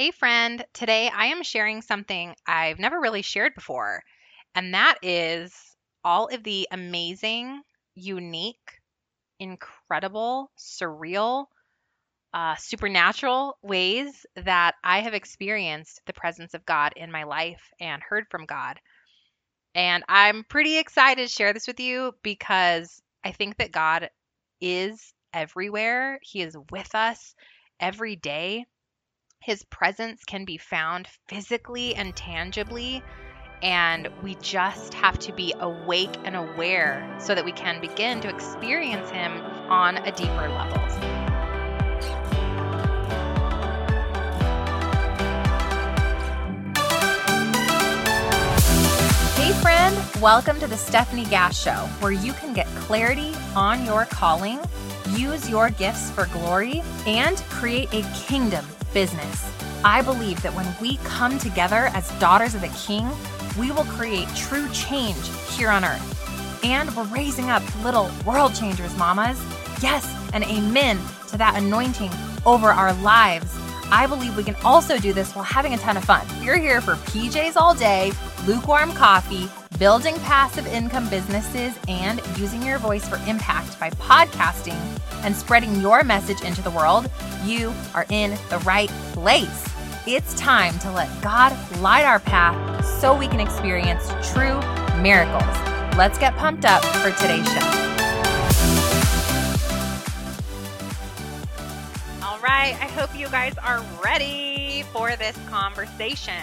Hey, friend. Today I am sharing something I've never really shared before, and that is all of the amazing, unique, incredible, surreal, uh, supernatural ways that I have experienced the presence of God in my life and heard from God. And I'm pretty excited to share this with you because I think that God is everywhere, He is with us every day. His presence can be found physically and tangibly, and we just have to be awake and aware so that we can begin to experience Him on a deeper level. Hey, friend, welcome to the Stefanie Gass Show, where you can get clarity on your calling, use your gifts for glory, and create a kingdom business. I believe that when we come together as daughters of the King, we will create true change here on earth. And we're raising up little world changers, mamas. Yes, and amen to that anointing over our lives. I believe we can also do this while having a ton of fun. You're here for PJs all day, lukewarm coffee, building passive income businesses, and using your voice for impact by podcasting and spreading your message into the world. You are in the right place. It's time to let God light our path so we can experience true miracles. Let's get pumped up for today's show. I hope you guys are ready for this conversation.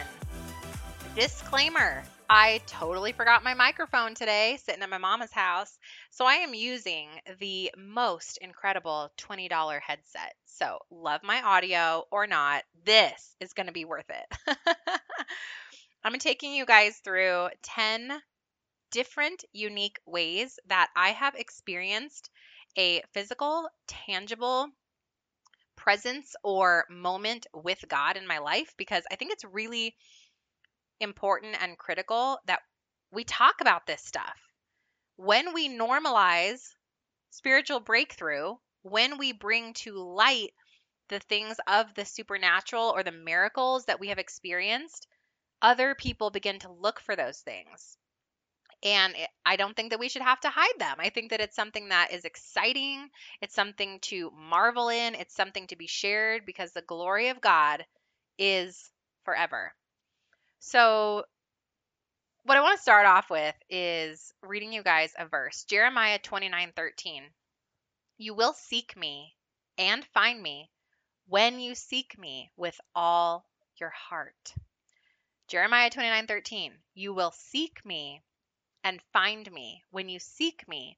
Disclaimer I totally forgot my microphone today sitting at my mama's house. So I am using the most incredible $20 headset. So, love my audio or not, this is going to be worth it. I'm taking you guys through 10 different unique ways that I have experienced a physical, tangible presence or moment with God in my life because I think it's really important and critical that we talk about this stuff. When we normalize spiritual breakthrough, when we bring to light the things of the supernatural or the miracles that we have experienced, other people begin to look for those things. And I don't think that we should have to hide them. I think that it's something that is exciting. It's something to marvel in. It's something to be shared because the glory of God is forever. So, what I want to start off with is reading you guys a verse Jeremiah 29 13. You will seek me and find me when you seek me with all your heart. Jeremiah 29 13. You will seek me and find me when you seek me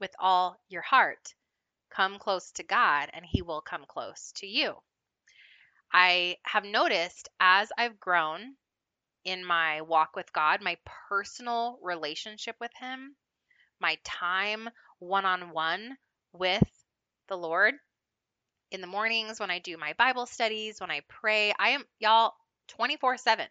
with all your heart. Come close to God, and he will come close to you. I have noticed as I've grown in my walk with God, my personal relationship with Him, my time one on one with the Lord. In the mornings when I do my Bible studies, when I pray, I am, y'all, 24 7.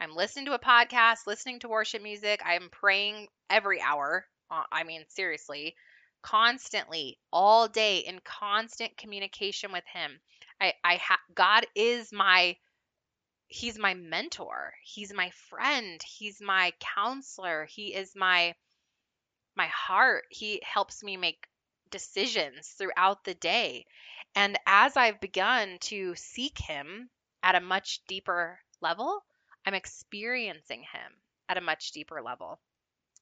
I'm listening to a podcast, listening to worship music. I am praying every hour. Uh, I mean, seriously, constantly, all day, in constant communication with Him. I, I ha- God is my he's my mentor he's my friend he's my counselor he is my my heart he helps me make decisions throughout the day and as i've begun to seek him at a much deeper level i'm experiencing him at a much deeper level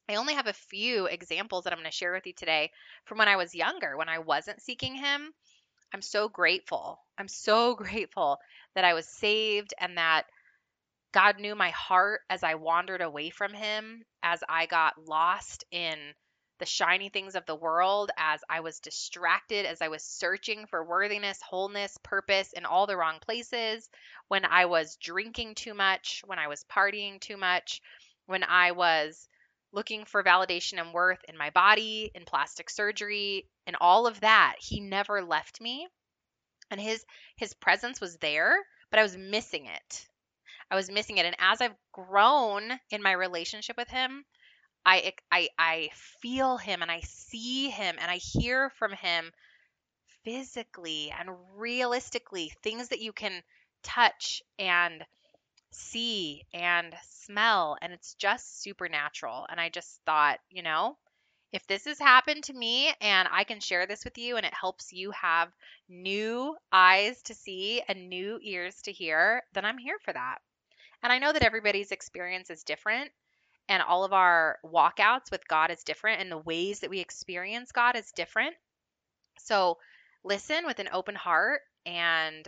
I only have a few examples that I'm going to share with you today from when I was younger, when I wasn't seeking Him. I'm so grateful. I'm so grateful that I was saved and that God knew my heart as I wandered away from Him, as I got lost in the shiny things of the world, as I was distracted, as I was searching for worthiness, wholeness, purpose in all the wrong places, when I was drinking too much, when I was partying too much, when I was looking for validation and worth in my body, in plastic surgery, in all of that. He never left me. And his his presence was there, but I was missing it. I was missing it. And as I've grown in my relationship with him, I I I feel him and I see him and I hear from him physically and realistically things that you can touch and see and smell and it's just supernatural. And i just thought you know if this has happened to me and i can share this with you and it helps you have new eyes to see and new ears to hear then i'm here for that. And i know that everybody's experience is different and all of our walkouts with god is different and the ways that we experience god is different so listen with an open heart and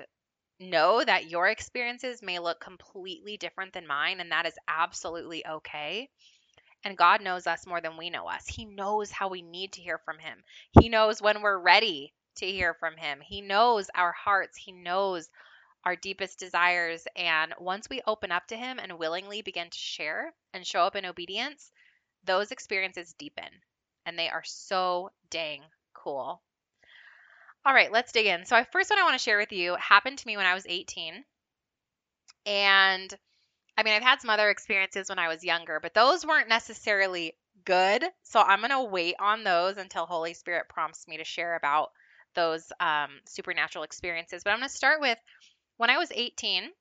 know that your experiences may look completely different than mine, and that is absolutely okay. And God knows us more than we know us. He knows how we need to hear from Him. He knows when we're ready to hear from Him. He knows our hearts. He knows our deepest desires. And once we open up to Him and willingly begin to share and show up in obedience, those experiences deepen. And they are so dang cool. All right, let's dig in. So, I first one I want to share with you happened to me when I was 18. And I mean, I've had some other experiences when I was younger, but those weren't necessarily good. So, I'm going to wait on those until Holy Spirit prompts me to share about those um, supernatural experiences. But I'm going to start with when I was 18,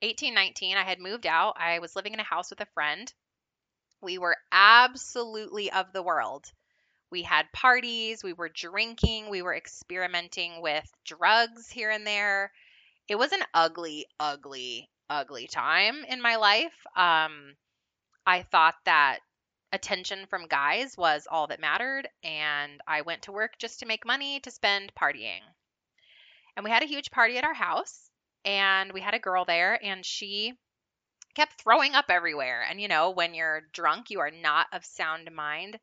18, 19, I had moved out. I was living in a house with a friend. We were absolutely of the world. We had parties, we were drinking, we were experimenting with drugs here and there. It was an ugly, ugly, ugly time in my life. Um, I thought that attention from guys was all that mattered, and I went to work just to make money to spend partying. And we had a huge party at our house, and we had a girl there, and she kept throwing up everywhere. And you know, when you're drunk, you are not of sound mind.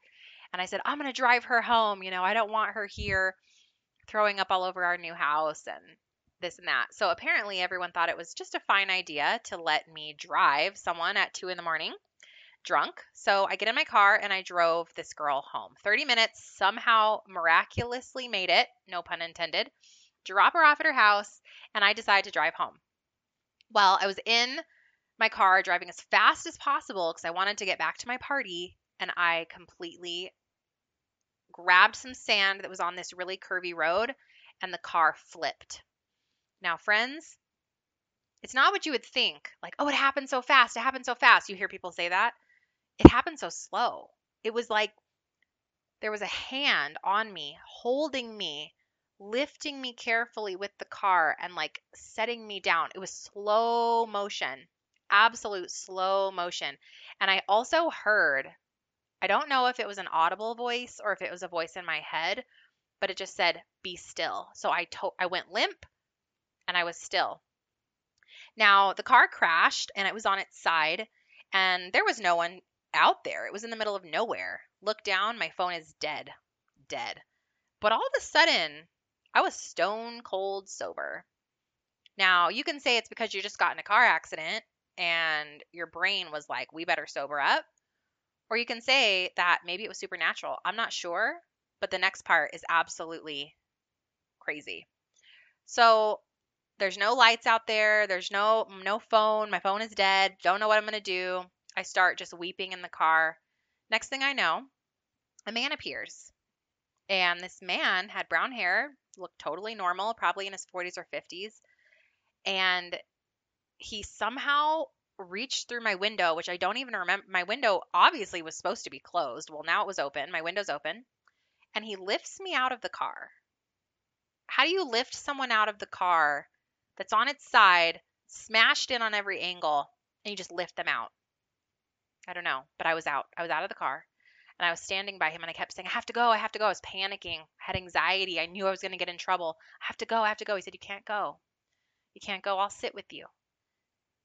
And I said, I'm going to drive her home. You know, I don't want her here throwing up all over our new house and this and that. So apparently, everyone thought it was just a fine idea to let me drive someone at two in the morning drunk. So I get in my car and I drove this girl home. 30 minutes, somehow miraculously made it, no pun intended. Drop her off at her house, and I decide to drive home. Well, I was in my car driving as fast as possible because I wanted to get back to my party, and I completely grabbed some sand that was on this really curvy road, and the car flipped. Now, friends, it's not what you would think. Like, oh, it happened so fast. It happened so fast. You hear people say that. It happened so slow. It was like there was a hand on me, holding me, lifting me carefully with the car, and like setting me down. It was slow motion, absolute slow motion. And I also heard I don't know if it was an audible voice or if it was a voice in my head, but it just said, be still. So I, to- I went limp and I was still. Now, the car crashed and it was on its side, and there was no one out there. It was in the middle of nowhere. Look down, my phone is dead. Dead. But all of a sudden, I was stone cold sober. Now, you can say it's because you just got in a car accident and your brain was like, we better sober up. Or you can say that maybe it was supernatural. I'm not sure, but the next part is absolutely crazy. So there's no lights out there, there's no no phone, my phone is dead, don't know what I'm going to do. I start just weeping in the car. Next thing I know, a man appears. And this man had brown hair, looked totally normal, probably in his 40s or 50s. And he somehow reached through my window, which I don't even remember. My window obviously was supposed to be closed. Well, now it was open. My window's open. And he lifts me out of the car. How do you lift someone out of the car that's on its side, smashed in on every angle, and you just lift them out? I don't know, but I was out. I was out of the car. And I was standing by him and I kept saying, I have to go. I have to go. I was panicking. I had anxiety. I knew I was going to get in trouble. I have to go. I have to go. He said, You can't go. You can't go. I'll sit with you.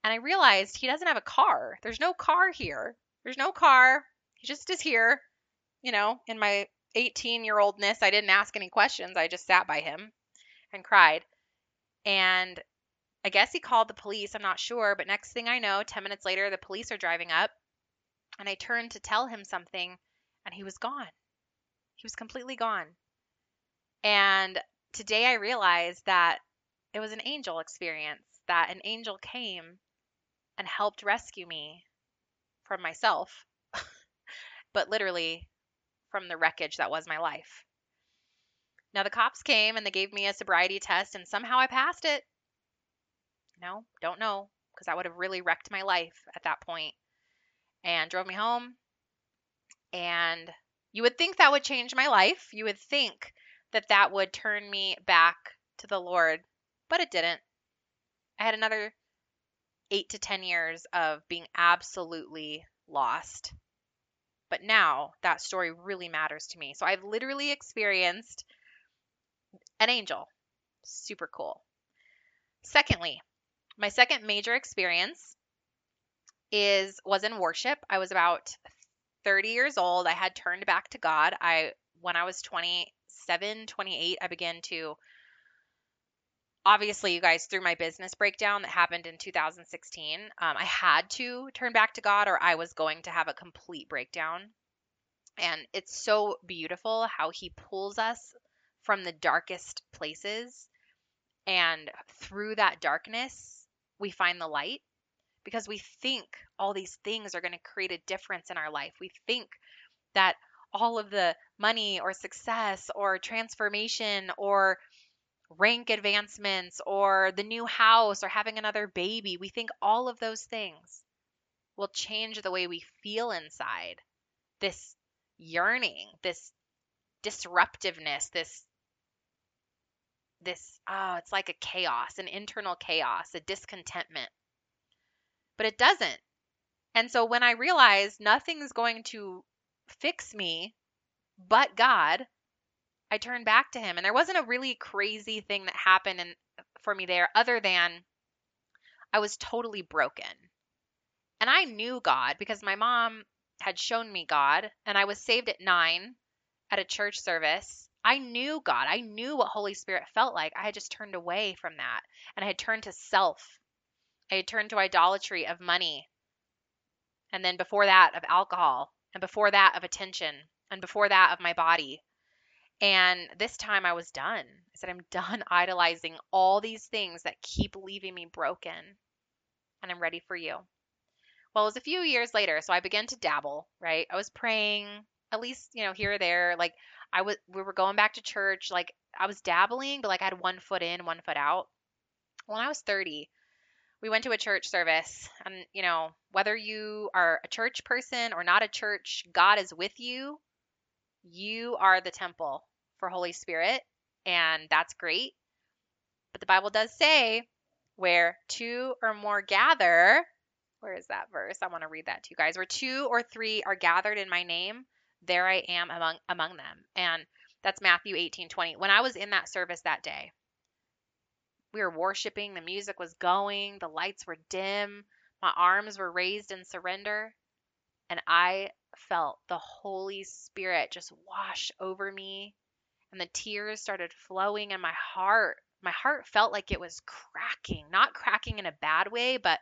And I realized he doesn't have a car. There's no car here. There's no car. He just is here. You know, in my 18 year oldness, I didn't ask any questions. I just sat by him and cried. And I guess he called the police. I'm not sure. But next thing I know, 10 minutes later, the police are driving up. And I turned to tell him something, and he was gone. He was completely gone. And today I realized that it was an angel experience, that an angel came and helped rescue me from myself, but literally from the wreckage that was my life. Now, the cops came and they gave me a sobriety test, and somehow I passed it. No, don't know because that would have really wrecked my life at that point and drove me home. And you would think that would change my life. You would think that that would turn me back to the Lord, but it didn't. I had another eight to 10 years of being absolutely lost. But now that story really matters to me. So I've literally experienced an angel. Super cool. Secondly, my second major experience is was in worship. I was about 30 years old. I had turned back to God. I when I was 27, 28, I began to obviously you guys through my business breakdown that happened in 2016 um, i had to turn back to god or i was going to have a complete breakdown and it's so beautiful how he pulls us from the darkest places and through that darkness we find the light because we think all these things are going to create a difference in our life we think that all of the money or success or transformation or rank advancements or the new house or having another baby. We think all of those things will change the way we feel inside. This yearning, this disruptiveness, this this oh, it's like a chaos, an internal chaos, a discontentment. But it doesn't. And so when I realized nothing's going to fix me but God, I turned back to him. And there wasn't a really crazy thing that happened in, for me there other than I was totally broken. And I knew God because my mom had shown me God, and I was saved at nine at a church service. I knew God. I knew what Holy Spirit felt like. I had just turned away from that. And I had turned to self. I had turned to idolatry of money. And then before that, of alcohol. And before that, of attention. And before that, of my body. And this time I was done. I said, I'm done idolizing all these things that keep leaving me broken. And I'm ready for you. Well, it was a few years later, so I began to dabble, right? I was praying, at least, you know, here or there. Like I was we were going back to church, like I was dabbling, but like I had one foot in, one foot out. When I was 30, we went to a church service and you know, whether you are a church person or not a church, God is with you. You are the temple for Holy Spirit, and that's great. But the Bible does say where two or more gather, where is that verse? I want to read that to you guys. Where two or three are gathered in my name, there I am among among them. And that's Matthew 18, 20. When I was in that service that day, we were worshiping, the music was going, the lights were dim, my arms were raised in surrender, and I felt the Holy Spirit just wash over me and the tears started flowing in my heart. My heart felt like it was cracking, not cracking in a bad way, but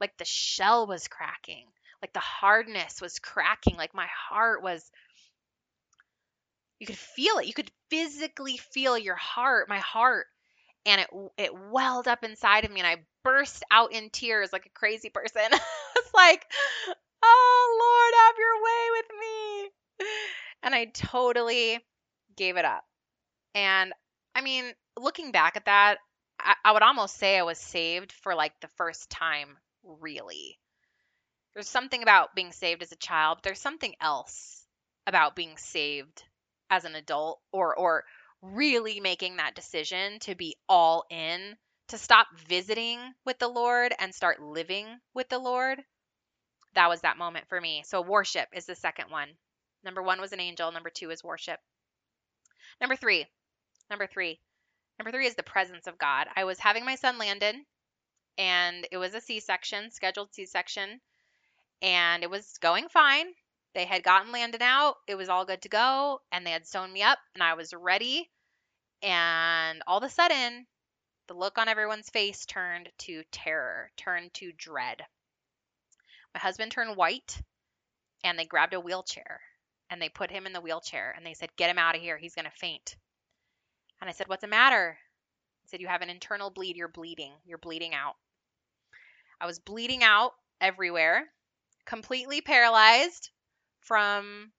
like the shell was cracking, like the hardness was cracking, like my heart was. You could feel it. You could physically feel your heart, my heart, and it it welled up inside of me, and I burst out in tears like a crazy person. it's like, oh Lord, have your way with me. And I totally gave it up. And I mean, looking back at that, I, I would almost say I was saved for like the first time, really. There's something about being saved as a child, but there's something else about being saved as an adult or or really making that decision to be all in, to stop visiting with the Lord and start living with the Lord. That was that moment for me. So worship is the second one. Number 1 was an angel, number 2 is worship. Number three, number three, number three is the presence of God. I was having my son Landon, and it was a C section, scheduled C section, and it was going fine. They had gotten Landon out, it was all good to go, and they had sewn me up, and I was ready. And all of a sudden, the look on everyone's face turned to terror, turned to dread. My husband turned white, and they grabbed a wheelchair and they put him in the wheelchair and they said, Get him out of here. He's going to faint. And I said, What's the matter? He said, You have an internal bleed. You're bleeding. You're bleeding out. I was bleeding out everywhere, completely paralyzed from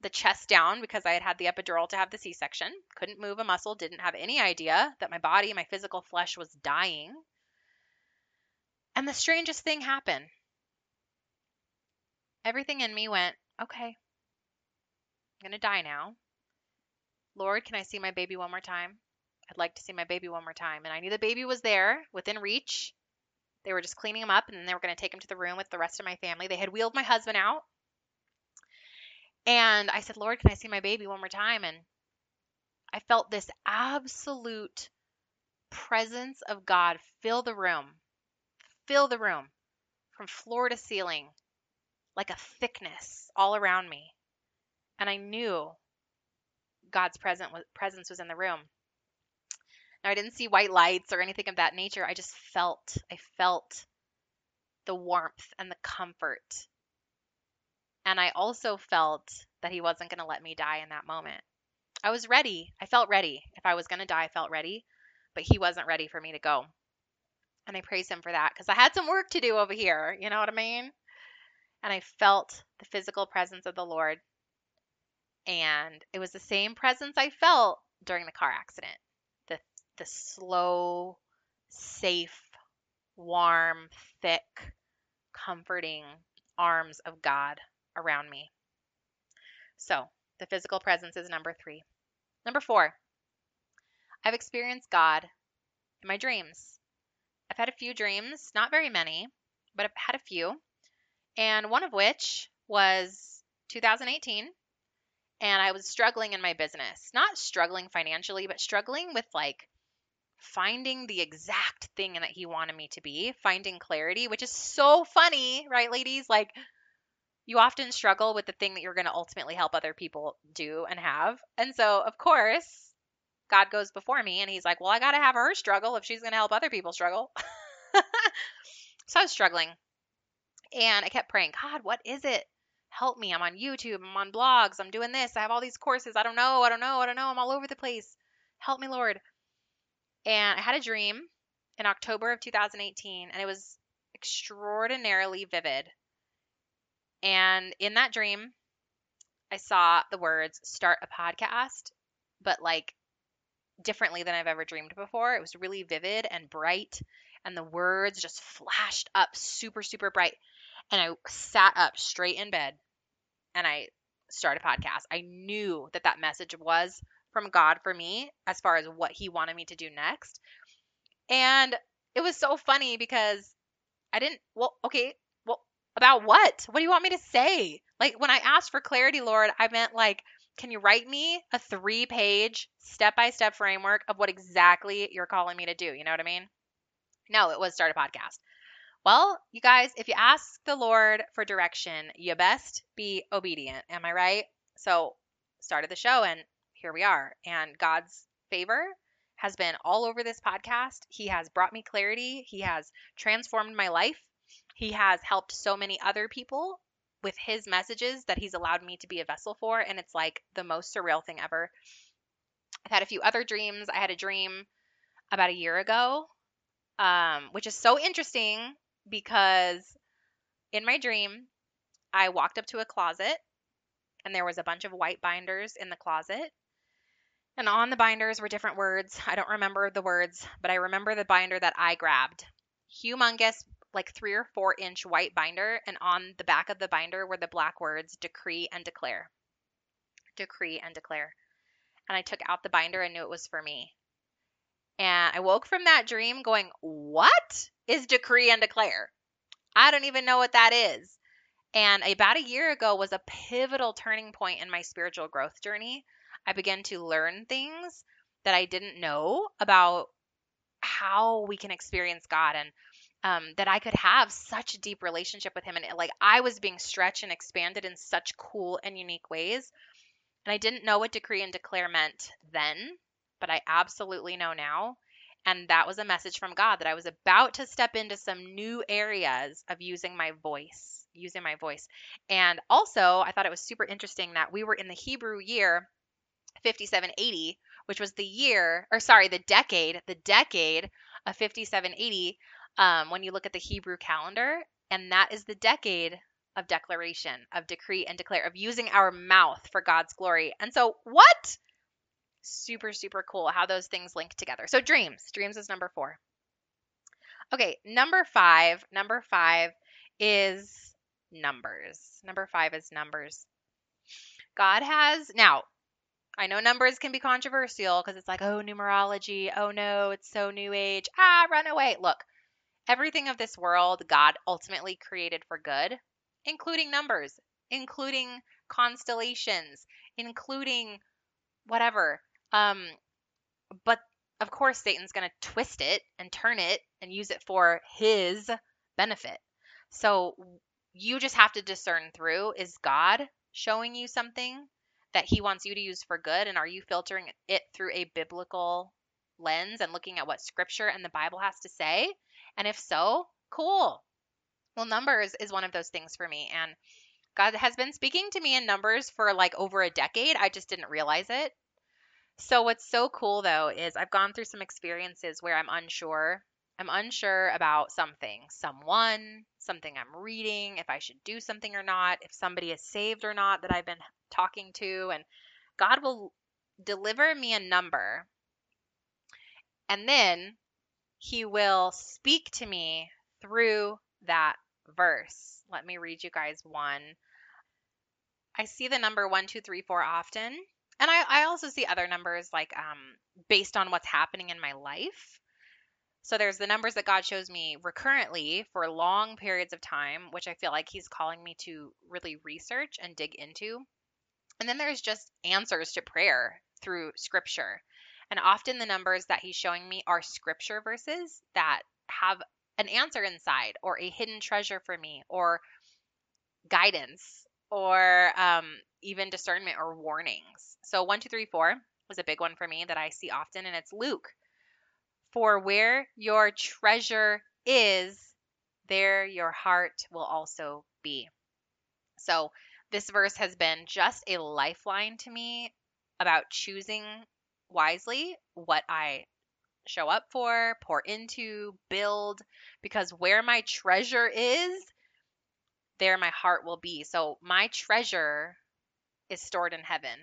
the chest down because I had had the epidural to have the C section. Couldn't move a muscle, didn't have any idea that my body, my physical flesh was dying. And the strangest thing happened. Everything in me went, okay, I'm going to die now. Lord, can I see my baby one more time? I'd like to see my baby one more time. And I knew the baby was there within reach. They were just cleaning him up and then they were going to take him to the room with the rest of my family. They had wheeled my husband out. And I said, Lord, can I see my baby one more time? And I felt this absolute presence of God fill the room, fill the room from floor to ceiling, like a thickness all around me. And I knew God's present presence was in the room. Now, I didn't see white lights or anything of that nature. I just felt, I felt the warmth and the comfort. And I also felt that He wasn't going to let me die in that moment. I was ready. I felt ready. If I was going to die, I felt ready, but He wasn't ready for me to go. And I praise Him for that because I had some work to do over here. You know what I mean? And I felt the physical presence of the Lord and it was the same presence I felt during the car accident. The the slow, safe, warm, thick, comforting arms of God around me. So, the physical presence is number 3. Number 4. I've experienced God in my dreams. I've had a few dreams, not very many, but I've had a few. And one of which was 2018 and I was struggling in my business. Not struggling financially, but struggling with like finding the exact thing that he wanted me to be, finding clarity, which is so funny, right, ladies? Like, you often struggle with the thing that you're going to ultimately help other people do and have. And so, of course, God goes before me and he's like, well, I got to have her struggle if she's going to help other people struggle. so I was struggling. And I kept praying, God, what is it? help me. I'm on YouTube, I'm on blogs, I'm doing this, I have all these courses. I don't know, I don't know, I don't know. I'm all over the place. Help me, Lord. And I had a dream in October of 2018, and it was extraordinarily vivid. And in that dream, I saw the words start a podcast, but like differently than I've ever dreamed before. It was really vivid and bright, and the words just flashed up super, super bright. And I sat up straight in bed and I start a podcast. I knew that that message was from God for me as far as what he wanted me to do next. And it was so funny because I didn't, well, okay, about what? What do you want me to say? Like when I asked for clarity, Lord, I meant like, can you write me a three page step by step framework of what exactly you're calling me to do? You know what I mean? No, it was start a podcast. Well, you guys, if you ask the Lord for direction, you best be obedient. Am I right? So, started the show and here we are. And God's favor has been all over this podcast. He has brought me clarity, He has transformed my life. He has helped so many other people with his messages that he's allowed me to be a vessel for. And it's like the most surreal thing ever. I've had a few other dreams. I had a dream about a year ago, um, which is so interesting because in my dream, I walked up to a closet and there was a bunch of white binders in the closet. And on the binders were different words. I don't remember the words, but I remember the binder that I grabbed. Humongous, like three or four inch white binder. And on the back of the binder were the black words decree and declare. Decree and declare. And I took out the binder and knew it was for me. And I woke from that dream going, What is decree and declare? I don't even know what that is. And about a year ago was a pivotal turning point in my spiritual growth journey. I began to learn things that I didn't know about how we can experience God and um, that I could have such a deep relationship with Him. And like I was being stretched and expanded in such cool and unique ways. And I didn't know what decree and declare meant then but I absolutely know now. And that was a message from God that I was about to step into some new areas of using my voice, using my voice. And also, I thought it was super interesting that we were in the Hebrew year 5780, which was the year, or sorry, the decade, the decade of 5780 um, when you look at the Hebrew calendar. And that is the decade of declaration, of decree and declare, of using our mouth for God's glory. And so, what? super, super cool how those things link together. So, dreams. Dreams is number four. Okay, number five. Number five is numbers. Number five is numbers. God has, now, I know numbers can be controversial because it's like, oh, numerology. Oh, no, it's so new age. Ah, run away. Look, everything of this world, God ultimately created for good, including numbers, including constellations, including whatever. Um, but of course, Satan's going to twist it and turn it and use it for his benefit. So you just have to discern through is God showing you something that he wants you to use for good? And are you filtering it through a biblical lens and looking at what scripture and the Bible has to say? And if so, cool. Well, numbers is one of those things for me. And God has been speaking to me in numbers for like over a decade. I just didn't realize it. So, what's so cool though is I've gone through some experiences where I'm unsure. I'm unsure about something, someone, something I'm reading, if I should do something or not, if somebody is saved or not that I've been talking to. And God will deliver me a number. And then He will speak to me through that verse. Let me read you guys one. I see the number one, two, three, four often and I, I also see other numbers like um, based on what's happening in my life. So there's the numbers that God shows me recurrently for long periods of time, which I feel like He's calling me to really research and dig into. And then there's just answers to prayer through scripture. And often the numbers that He's showing me are scripture verses that have an answer inside or a hidden treasure for me or guidance or um, even discernment or warnings. So, one, two, three, four was a big one for me that I see often, and it's Luke. For where your treasure is, there your heart will also be. So, this verse has been just a lifeline to me about choosing wisely what I show up for, pour into, build, because where my treasure is, there my heart will be. So my treasure is stored in heaven.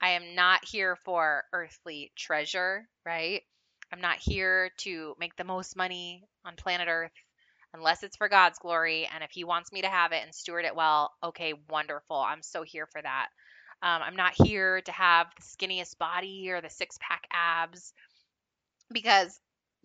I am not here for earthly treasure, right? I'm not here to make the most money on planet Earth unless it's for God's glory. And if He wants me to have it and steward it well, okay, wonderful. I'm so here for that. Um, I'm not here to have the skinniest body or the six pack abs because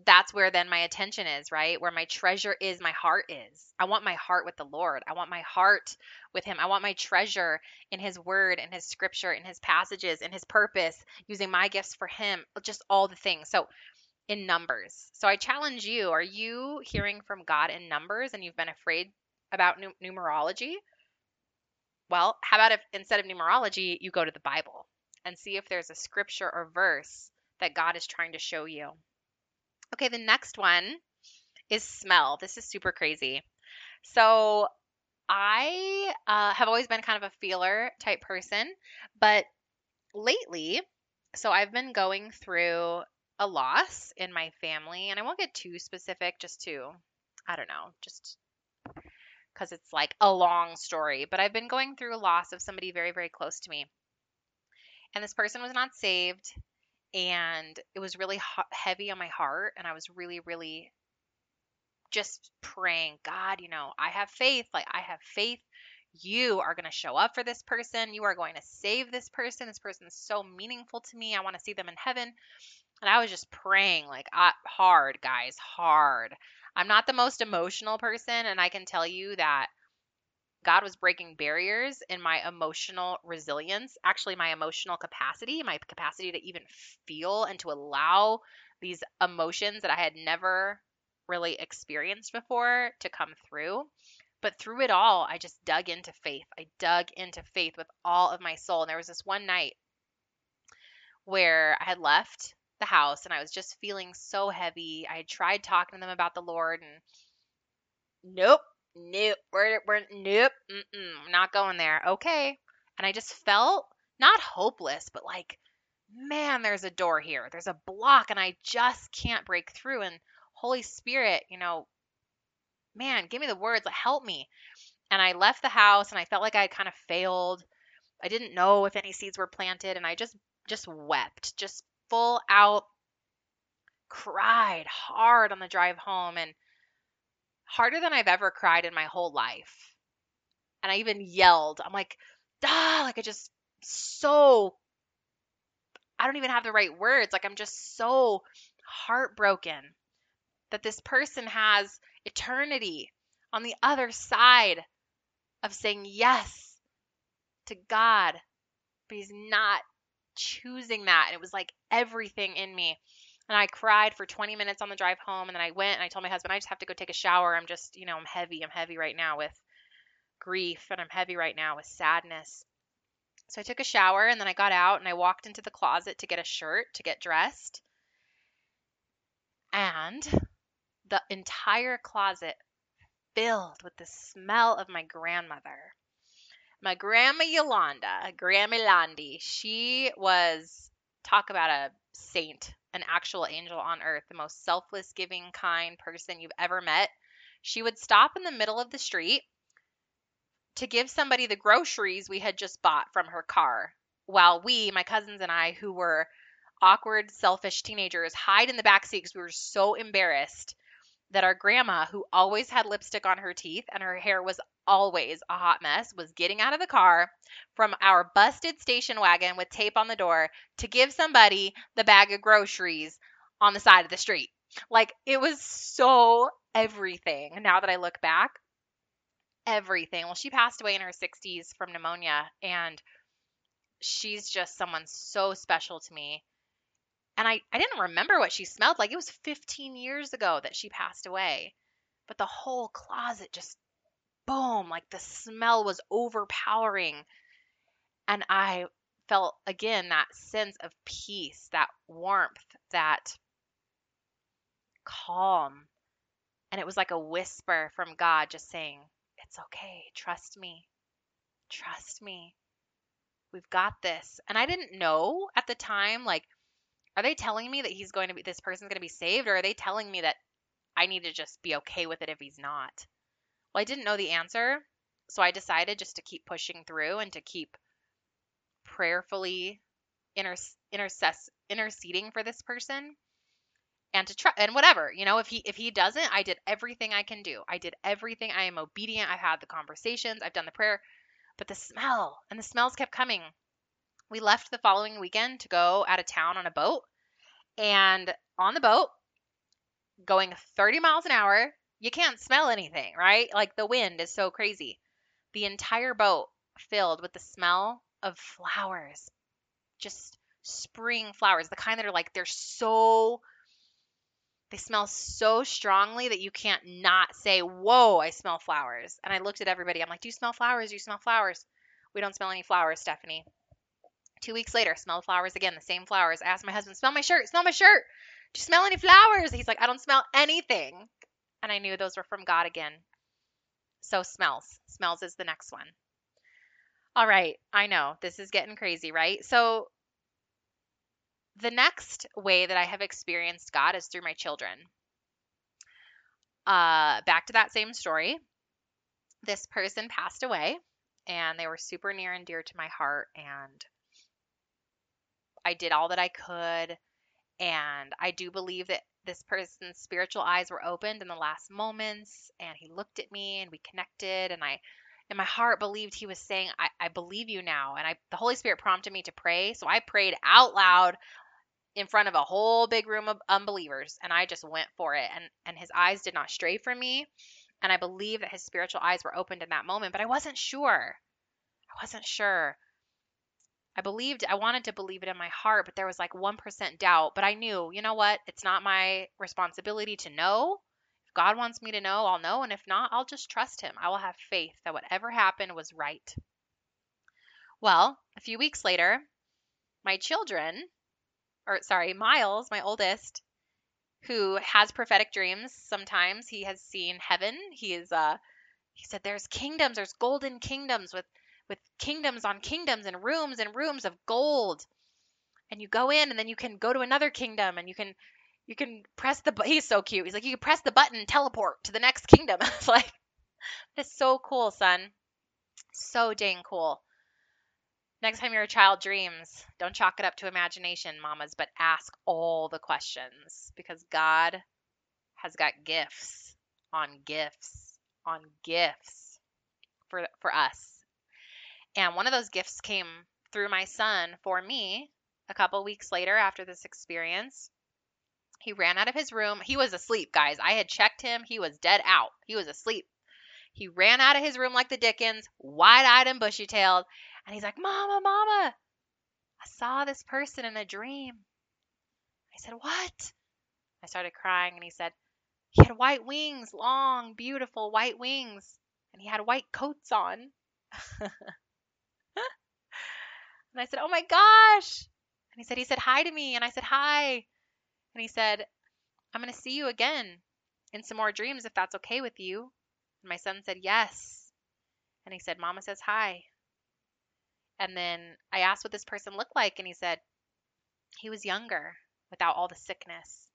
that's where then my attention is, right? Where my treasure is, my heart is. I want my heart with the Lord. I want my heart with Him. I want my treasure in His Word, in His Scripture, in His passages, in His purpose, using my gifts for Him, just all the things. So, in numbers. So, I challenge you are you hearing from God in numbers and you've been afraid about numerology? Well, how about if instead of numerology, you go to the Bible and see if there's a scripture or verse that God is trying to show you? Okay, the next one is smell. This is super crazy. So I uh, have always been kind of a feeler type person, but lately, so I've been going through a loss in my family, and I won't get too specific, just to, I don't know, just because it's like a long story, but I've been going through a loss of somebody very, very close to me. And this person was not saved and it was really heavy on my heart and i was really really just praying god you know i have faith like i have faith. You are going to show up for this person. You are going to save this person. This person is so meaningful to me. I want to see them in heaven. And i was just praying like hard guys hard i'm not the most emotional person and i can tell you that God was breaking barriers in my emotional resilience, actually, my emotional capacity, my capacity to even feel and to allow these emotions that I had never really experienced before to come through. But through it all, I just dug into faith. I dug into faith with all of my soul. And there was this one night where I had left the house and I was just feeling so heavy. I tried talking to them about the Lord and nope, nope, we're, we're nope, mm-mm, not going there. Okay. And I just felt not hopeless, but like, man, there's a door here. There's a block and I just can't break through. And Holy Spirit, you know, man, give me the words, help me. And I left the house and I felt like I had kind of failed. I didn't know if any seeds were planted and I just just wept, just full out cried hard on the drive home and harder than I've ever cried in my whole life. And I even yelled. I'm like, ah, like I just so I don't even have the right words. Like I'm just so heartbroken that this person has eternity on the other side of saying yes to God, but he's not choosing that. And it was like everything in me. And I cried for 20 minutes on the drive home. And then I went and I told my husband, I just have to go take a shower. I'm just, you know, I'm heavy. I'm heavy right now with grief and I'm heavy right now with sadness. So I took a shower and then I got out and I walked into the closet to get a shirt to get dressed. And the entire closet filled with the smell of my grandmother. My grandma Yolanda, Grandma Landi, she was talk about a saint, an actual angel on earth, the most selfless, giving, kind person you've ever met. She would stop in the middle of the street to give somebody the groceries we had just bought from her car while we, my cousins and I, who were awkward, selfish teenagers, hide in the back seat because we were so embarrassed that our grandma, who always had lipstick on her teeth and her hair was always a hot mess, was getting out of the car from our busted station wagon with tape on the door to give somebody the bag of groceries on the side of the street. Like it was so everything. Now that I look back, everything. Well, she passed away in her 60s from pneumonia, and she's just someone so special to me. And I, I didn't remember what she smelled like. It was 15 years ago that she passed away. But the whole closet just boom, like the smell was overpowering. And I felt again that sense of peace, that warmth, that calm. And it was like a whisper from God just saying, It's okay. Trust me. Trust me. We've got this. And I didn't know at the time, like, are they telling me that he's going to be, this person's going to be saved? Or are they telling me that I need to just be okay with it if he's not? Well, I didn't know the answer. So I decided just to keep pushing through and to keep prayerfully inter- intercess- interceding for this person and to try and whatever you know if he if he doesn't i did everything i can do. I did everything. I am obedient. I've had the conversations. I've done the prayer. But the smell and the smells kept coming. We left the following weekend to go out of town on a boat and on the boat going 30 miles an hour you can't smell anything right like the wind is so crazy the entire boat filled with the smell of flowers just spring flowers the kind that are like they're so they smell so strongly that you can't not say, Whoa, I smell flowers. And I looked at everybody. I'm like, Do you smell flowers? Do you smell flowers? We don't smell any flowers, Stefanie. Two weeks later, smell flowers again, the same flowers. I asked my husband, Smell my shirt, smell my shirt. Do you smell any flowers? He's like, I don't smell anything. And I knew those were from God again. So, smells. Smells is the next one. All right, I know this is getting crazy, right? So, the next way that I have experienced God is through my children. Uh, back to that same story. This person passed away, and they were super near and dear to my heart. And I did all that I could. And I do believe that this person's spiritual eyes were opened in the last moments. And he looked at me, and we connected. And I in my heart believed he was saying I, I believe you now and i the holy spirit prompted me to pray so i prayed out loud in front of a whole big room of unbelievers and I just went for it and and his eyes did not stray from me and I believe that his spiritual eyes were opened in that moment but I wasn't sure I wasn't sure I believed I wanted to believe it in my heart but there was like 1% doubt but I knew you know what it's not my responsibility to know if God wants me to know I'll know and if not I'll just trust him I will have faith that whatever happened was right well a few weeks later my children or sorry, Miles, my oldest, who has prophetic dreams. Sometimes he has seen heaven. He is uh he said there's kingdoms, there's golden kingdoms with with kingdoms on kingdoms and rooms and rooms of gold. And you go in and then you can go to another kingdom and you can you can press the he's so cute. He's like you can press the button teleport to the next kingdom. it's like that's so cool, son. So dang cool. Next time your child dreams, don't chalk it up to imagination, mamas, but ask all the questions because God has got gifts on gifts on gifts for for us. And one of those gifts came through my son for me a couple weeks later after this experience. He ran out of his room. He was asleep, guys. I had checked him. He was dead out. He was asleep. He ran out of his room like the Dickens, wide eyed and bushy tailed. And he's like, Mama, Mama, I saw this person in a dream. I said, What? I started crying, and he said, He had white wings, long, beautiful white wings, and he had white coats on. and I said, Oh my gosh. And he said, He said hi to me. And I said, Hi. And he said, I'm going to see you again in some more dreams if that's okay with you. And my son said, Yes. And he said, Mama says hi. And then I asked what this person looked like, and he said he was younger without all the sickness.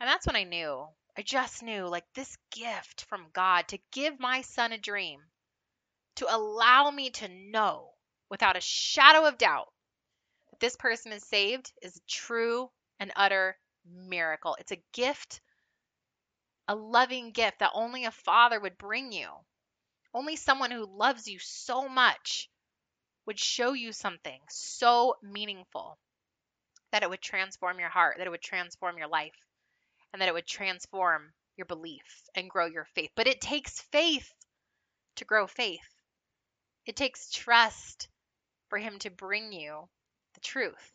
And that's when I knew. I just knew like this gift from God to give my son a dream, to allow me to know without a shadow of doubt that this person is saved is a true and utter miracle. It's a gift, a loving gift that only a father would bring you. Only someone who loves you so much would show you something so meaningful that it would transform your heart, that it would transform your life, and that it would transform your belief and grow your faith. But it takes faith to grow faith. It takes trust for Him to bring you the truth.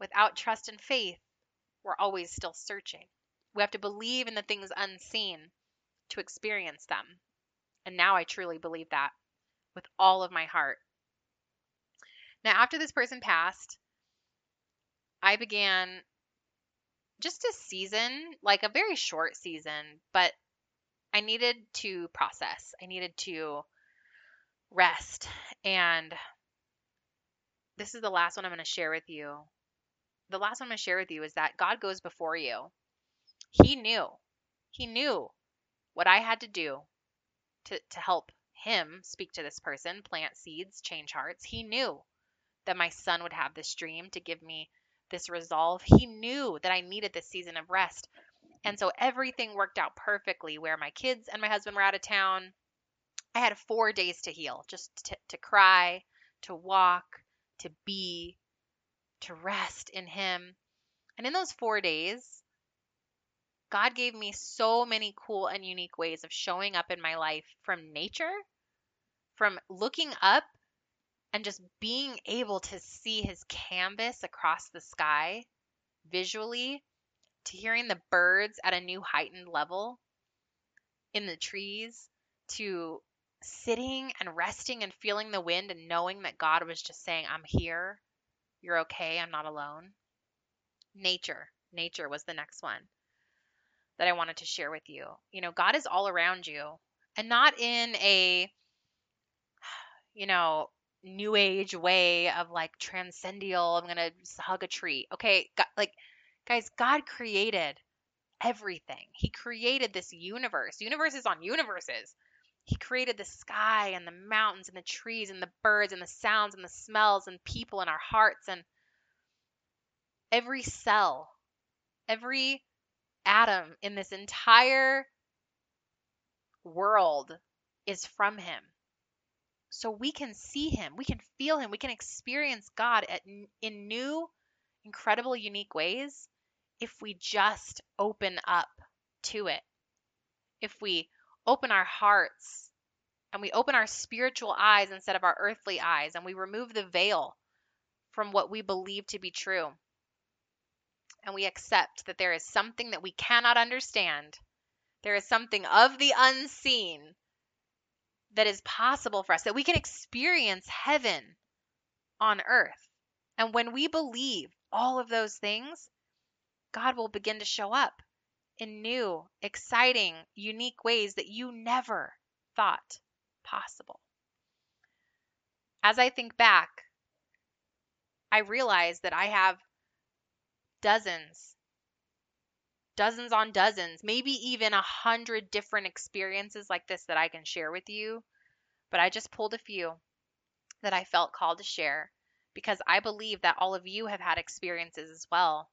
Without trust and faith, we're always still searching. We have to believe in the things unseen to experience them. And now I truly believe that with all of my heart. Now, after this person passed, I began just a season, like a very short season, but I needed to process. I needed to rest. And this is the last one I'm going to share with you. The last one I'm going to share with you is that God goes before you. He knew. He knew what I had to do to, to help him speak to this person, plant seeds, change hearts. He knew that my son would have this dream to give me this resolve. He knew that I needed this season of rest. And so everything worked out perfectly where my kids and my husband were out of town. I had four days to heal, just to, to cry, to walk, to be, to rest in Him. And in those four days, God gave me so many cool and unique ways of showing up in my life from nature, from looking up and just being able to see his canvas across the sky visually, to hearing the birds at a new heightened level in the trees, to sitting and resting and feeling the wind and knowing that God was just saying, I'm here. You're okay. I'm not alone. Nature. Nature was the next one that I wanted to share with you. You know, God is all around you and not in a, you know, new age way of like transcendental i'm gonna hug a tree okay God, like guys god created everything he created this universe universes on universes he created the sky and the mountains and the trees and the birds and the sounds and the smells and people in our hearts and every cell every atom in this entire world is from him so we can see him, we can feel him, we can experience God at, in new, incredible, unique ways if we just open up to it. If we open our hearts and we open our spiritual eyes instead of our earthly eyes and we remove the veil from what we believe to be true. And we accept that there is something that we cannot understand. There is something of the unseen that is possible for us, that we can experience heaven on earth. And when we believe all of those things, God will begin to show up in new, exciting, unique ways that you never thought possible. As I think back, I realize that I have dozens dozens on dozens, maybe even a hundred different experiences like this that I can share with you. But I just pulled a few. that I felt called to share because I believe that all of you have had experiences as well.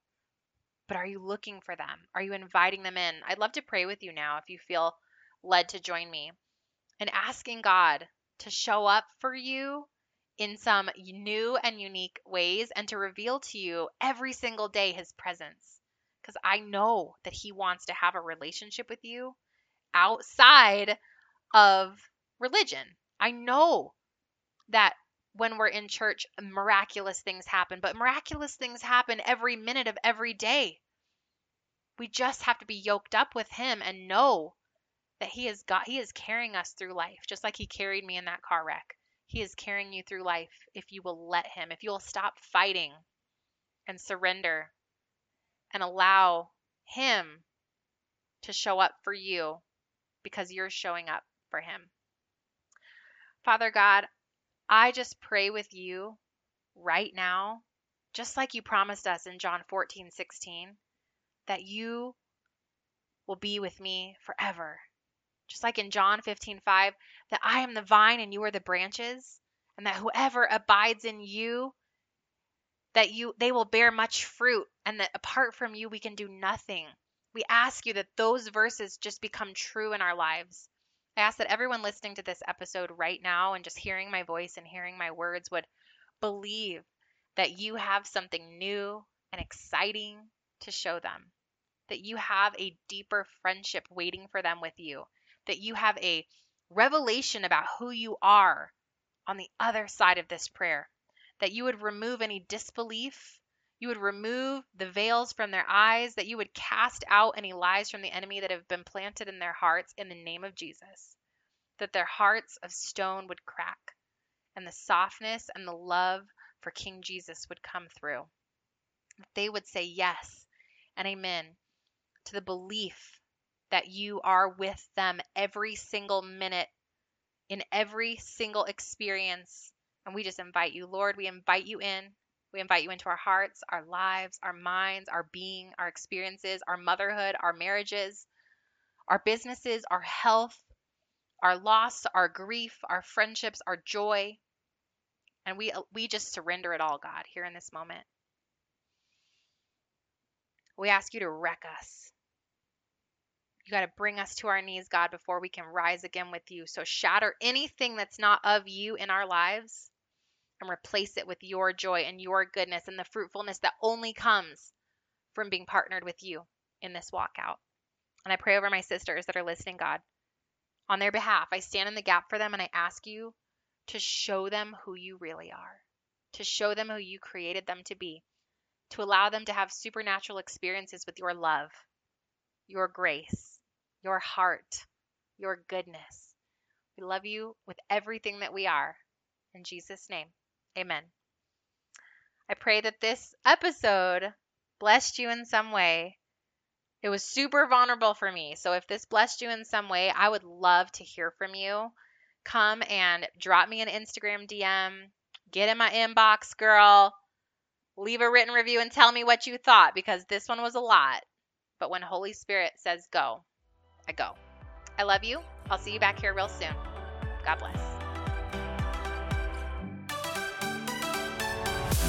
But are you looking for them? Are you inviting them in? I'd love to pray with you now if you feel led to join me and asking God to show up for you in some new and unique ways and to reveal to you every single day his presence. Because I know that he wants to have a relationship with you outside of religion. I know that when we're in church, miraculous things happen, but miraculous things happen every minute of every day. We just have to be yoked up with Him and know that He is got He is carrying us through life, just like He carried me in that car wreck. He is carrying you through life if you will let Him, if you will stop fighting and surrender and allow Him to show up for you because you're showing up for Him. Father God, I just pray with you right now, just like you promised us in John 14, 16, that you will be with me forever. Just like in John 15, 5, that I am the vine and you are the branches, and that whoever abides in you, that you they will bear much fruit, and that apart from you we can do nothing. We ask you that those verses just become true in our lives. I ask that everyone listening to this episode right now and just hearing my voice and hearing my words would believe that you have something new and exciting to show them, that you have a deeper friendship waiting for them with you, that you have a revelation about who you are on the other side of this prayer, that you would remove any disbelief. You would remove the veils from their eyes, that you would cast out any lies from the enemy that have been planted in their hearts in the name of Jesus that their hearts of stone would crack, and the softness and the love for King Jesus would come through. That they would say yes and amen to the belief that you are with them every single minute in every single experience. And we just invite you, Lord, we invite you in. We invite you into our hearts, our lives, our minds, our being, our experiences, our motherhood, our marriages, our businesses, our health, our loss, our grief, our friendships, our joy. And we uh, we just surrender it all, God, here in this moment. We ask you to wreck us. You got to bring us to our knees, God, before we can rise again with you. So shatter anything that's not of you in our lives and replace it with your joy and your goodness and the fruitfulness that only comes from being partnered with you in this walkout. And I pray over my sisters that are listening, God, on their behalf. I stand in the gap for them and I ask you to show them who you really are, to show them who you created them to be, to allow them to have supernatural experiences with your love, your grace, your heart, your goodness. We love you with everything that we are. In Jesus' name, amen. I pray that this episode blessed you in some way it was super vulnerable for me. So if this blessed you in some way, I would love to hear from you. Come and drop me an Instagram DM. Get in my inbox, girl. Leave a written review and tell me what you thought because this one was a lot. But when Holy Spirit says go, I go. I love you. I'll see you back here real soon. God bless.